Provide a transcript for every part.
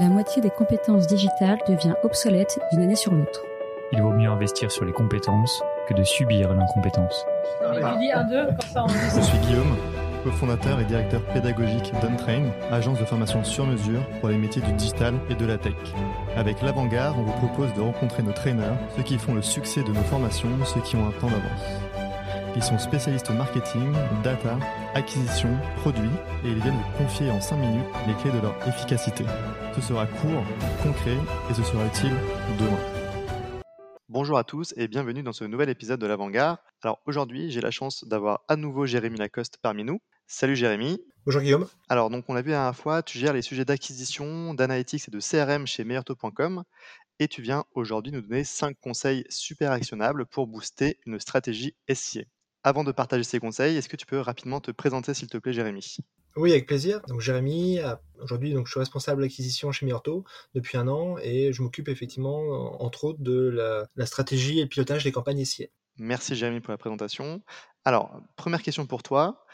La moitié des compétences digitales devient obsolète d'une année sur l'autre. Il vaut mieux investir sur les compétences que de subir l'incompétence. Je suis Guillaume, cofondateur et directeur pédagogique d'Untrain, agence de formation sur mesure pour les métiers du digital et de la tech. Avec l'Avant-Garde, on vous propose de rencontrer nos traîneurs, ceux qui font le succès de nos formations, ceux qui ont un temps d'avance. Ils sont spécialistes marketing, data, acquisition, produits et ils viennent vous confier en 5 minutes les clés de leur efficacité. Ce sera court, concret et ce sera utile demain. Bonjour à tous et bienvenue dans ce nouvel épisode de l'Avant-Garde. Alors aujourd'hui, j'ai la chance d'avoir à nouveau Jérémy Lacoste parmi nous. Salut Jérémy. Bonjour Guillaume. Alors donc on l'a vu la dernière fois, tu gères les sujets d'acquisition, d'analytics et de CRM chez meilleurtaux.com et tu viens aujourd'hui nous donner 5 conseils super actionnables pour booster une stratégie SIA. Avant de partager ces conseils, est-ce que tu peux rapidement te présenter s'il te plaît Jérémy? Oui, avec plaisir. Donc Jérémy, euh, aujourd'hui donc je suis responsable d'acquisition chez Meilleurtaux depuis un an et je m'occupe effectivement entre autres de la, la stratégie et le pilotage des campagnes SIA. Merci Jérémy pour la présentation. Alors, première question pour toi.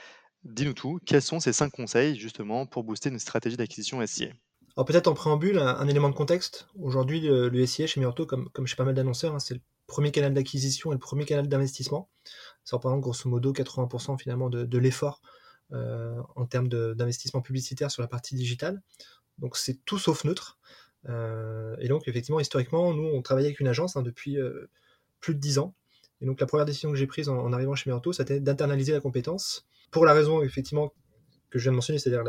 Dis-nous tout, quels sont ces cinq conseils justement pour booster une stratégie d'acquisition SIA Alors peut-être en préambule, un, un élément de contexte. Aujourd'hui, le, le SIA chez Meilleurtaux, comme, comme chez pas mal d'annonceurs, hein, c'est le premier canal d'acquisition et le premier canal d'investissement. Ça représente grosso modo 80% finalement de, l'effort euh, en termes d'investissement publicitaire sur la partie digitale. Donc c'est tout sauf neutre. Euh, et donc effectivement, historiquement, nous, on travaillait avec une agence hein, depuis euh, plus de 10 ans. Et donc la première décision que j'ai prise en, arrivant chez Meranto, c'était d'internaliser la compétence. Pour la raison effectivement que je viens de mentionner, c'est-à-dire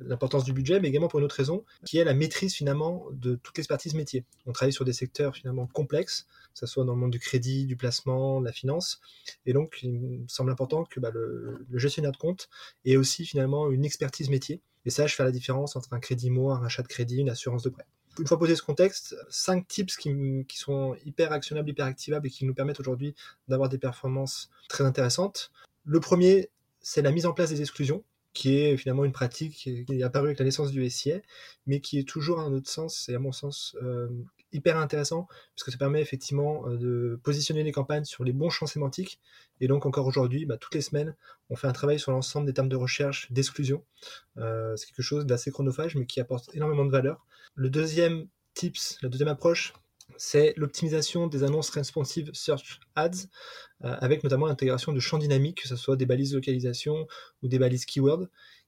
l'importance du budget, mais également pour une autre raison, qui est la maîtrise finalement de toute l'expertise métier. On travaille sur des secteurs finalement complexes, que ce soit dans le monde du crédit, du placement, de la finance, et donc il me semble important que bah, le, gestionnaire de compte ait aussi finalement une expertise métier, et sache faire la différence entre un crédit mot, un rachat de crédit, une assurance de prêt. Une fois posé ce contexte, cinq tips qui sont hyper actionnables, hyper activables et qui nous permettent aujourd'hui d'avoir des performances très intéressantes. Le premier, c'est la mise en place des exclusions qui est finalement une pratique qui est apparue avec la naissance du SIA, mais qui est toujours à un autre sens, et à mon sens euh, hyper intéressant, parce que ça permet effectivement euh, de positionner les campagnes sur les bons champs sémantiques, et donc encore aujourd'hui, bah, toutes les semaines, on fait un travail sur l'ensemble des termes de recherche d'exclusion. Euh, c'est quelque chose d'assez chronophage, mais qui apporte énormément de valeur. Le deuxième tips, la deuxième approche, c'est l'optimisation des annonces responsive search ads, euh, avec notamment l'intégration de champs dynamiques, que ce soit des balises de localisation ou des balises keywords,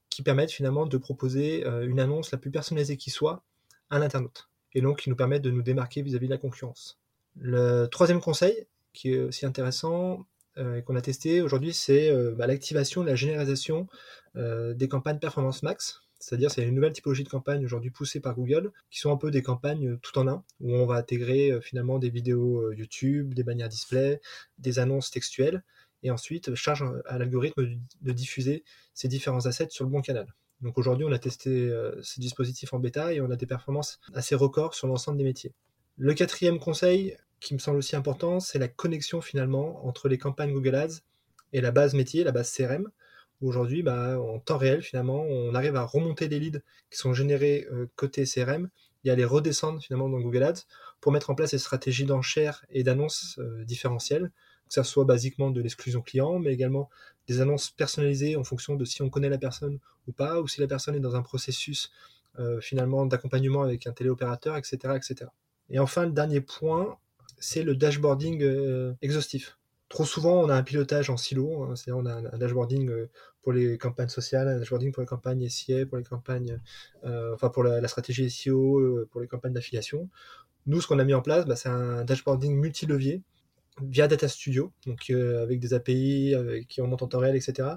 qui permettent finalement de proposer euh, une annonce la plus personnalisée qui soit à l'internaute, et donc qui nous permettent de nous démarquer vis-à-vis -vis de la concurrence. Le troisième conseil, qui est aussi intéressant, euh, et qu'on a testé aujourd'hui, c'est bah, l'activation, la généralisation des campagnes Performance Max, c'est-à-dire c'est une nouvelle typologie de campagne aujourd'hui poussée par Google, qui sont un peu des campagnes tout en un, où on va intégrer euh, finalement des vidéos YouTube, des bannières display, des annonces textuelles, et ensuite charge à l'algorithme de diffuser ces différents assets sur le bon canal. Donc aujourd'hui, on a testé euh, ces dispositifs en bêta et on a des performances assez records sur l'ensemble des métiers. Le quatrième conseil, qui me semble aussi important, c'est la connexion finalement entre les campagnes Google Ads et la base métier, la base CRM. Aujourd'hui, bah, en temps réel, finalement, on arrive à remonter les leads qui sont générés euh, côté CRM et à les redescendre finalement dans Google Ads pour mettre en place des stratégies d'enchères et d'annonces euh, différentielles, que ce soit basiquement de l'exclusion client, mais également des annonces personnalisées en fonction de si on connaît la personne ou pas, ou si la personne est dans un processus euh, finalement d'accompagnement avec un téléopérateur, etc., etc. Et enfin, le dernier point, c'est le dashboarding exhaustif. Trop souvent, on a un pilotage en silo, hein, c'est-à-dire on a un dashboarding euh, pour les campagnes sociales, un dashboarding pour les campagnes SIA, pour les campagnes, euh, enfin pour la, stratégie SEO, euh, pour les campagnes d'affiliation. Nous, ce qu'on a mis en place, bah, c'est un dashboarding multi-levier via Data Studio, donc euh, avec des API avec, qui remontent en temps réel, etc.,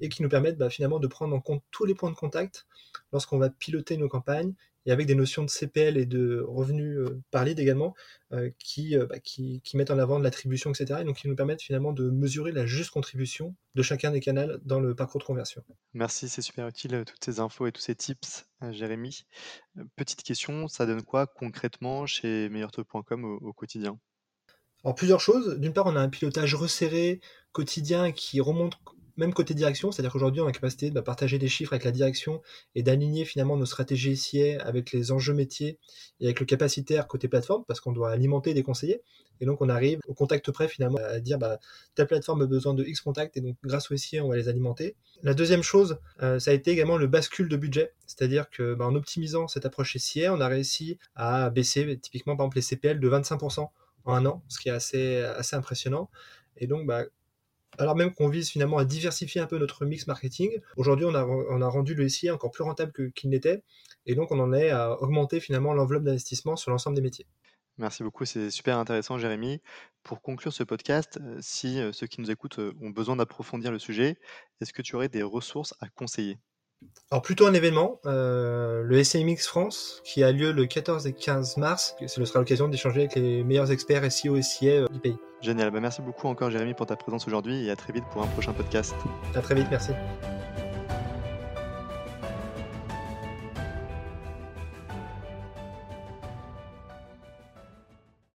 et qui nous permettent bah, finalement de prendre en compte tous les points de contact lorsqu'on va piloter nos campagnes et avec des notions de CPL et de revenus euh, par lead également, euh, qui, bah, qui, mettent en avant de l'attribution, etc. Et donc qui nous permettent finalement de mesurer la juste contribution de chacun des canaux dans le parcours de conversion. Merci, c'est super utile toutes ces infos et tous ces tips, Jérémy. Petite question, ça donne quoi concrètement chez meilleurtaux.com au, au quotidien? Alors plusieurs choses. D'une part, on a un pilotage resserré quotidien qui remonte même côté direction, c'est-à-dire qu'aujourd'hui, on a la capacité de partager des chiffres avec la direction et d'aligner finalement nos stratégies SIA avec les enjeux métiers et avec le capacitaire côté plateforme, parce qu'on doit alimenter des conseillers. Et donc, on arrive au contact près finalement à dire bah, telle plateforme a besoin de X contacts et donc grâce au SIA, on va les alimenter. La deuxième chose, euh, ça a été également le bascule de budget, c'est-à-dire que bah, en optimisant cette approche SIA, on a réussi à baisser typiquement par exemple les CPL de 25% en un an, ce qui est assez, assez impressionnant. Et donc, bah, alors même qu'on vise finalement à diversifier un peu notre mix marketing, aujourd'hui on a, on a rendu le SIA encore plus rentable qu'il n'était, et donc on en est à augmenter finalement l'enveloppe d'investissement sur l'ensemble des métiers. Merci beaucoup, c'est super intéressant Jérémy. Pour conclure ce podcast, euh, si euh, ceux qui nous écoutent euh, ont besoin d'approfondir le sujet, est-ce que tu aurais des ressources à conseiller? Alors plutôt un événement, euh, le SMX France, qui a lieu le 14 et 15 mars. Ce sera l'occasion d'échanger avec les meilleurs experts SEO et SIA euh, du pays. Génial, bah, merci beaucoup encore Jérémy pour ta présence aujourd'hui et à très vite pour un prochain podcast. À très vite, merci.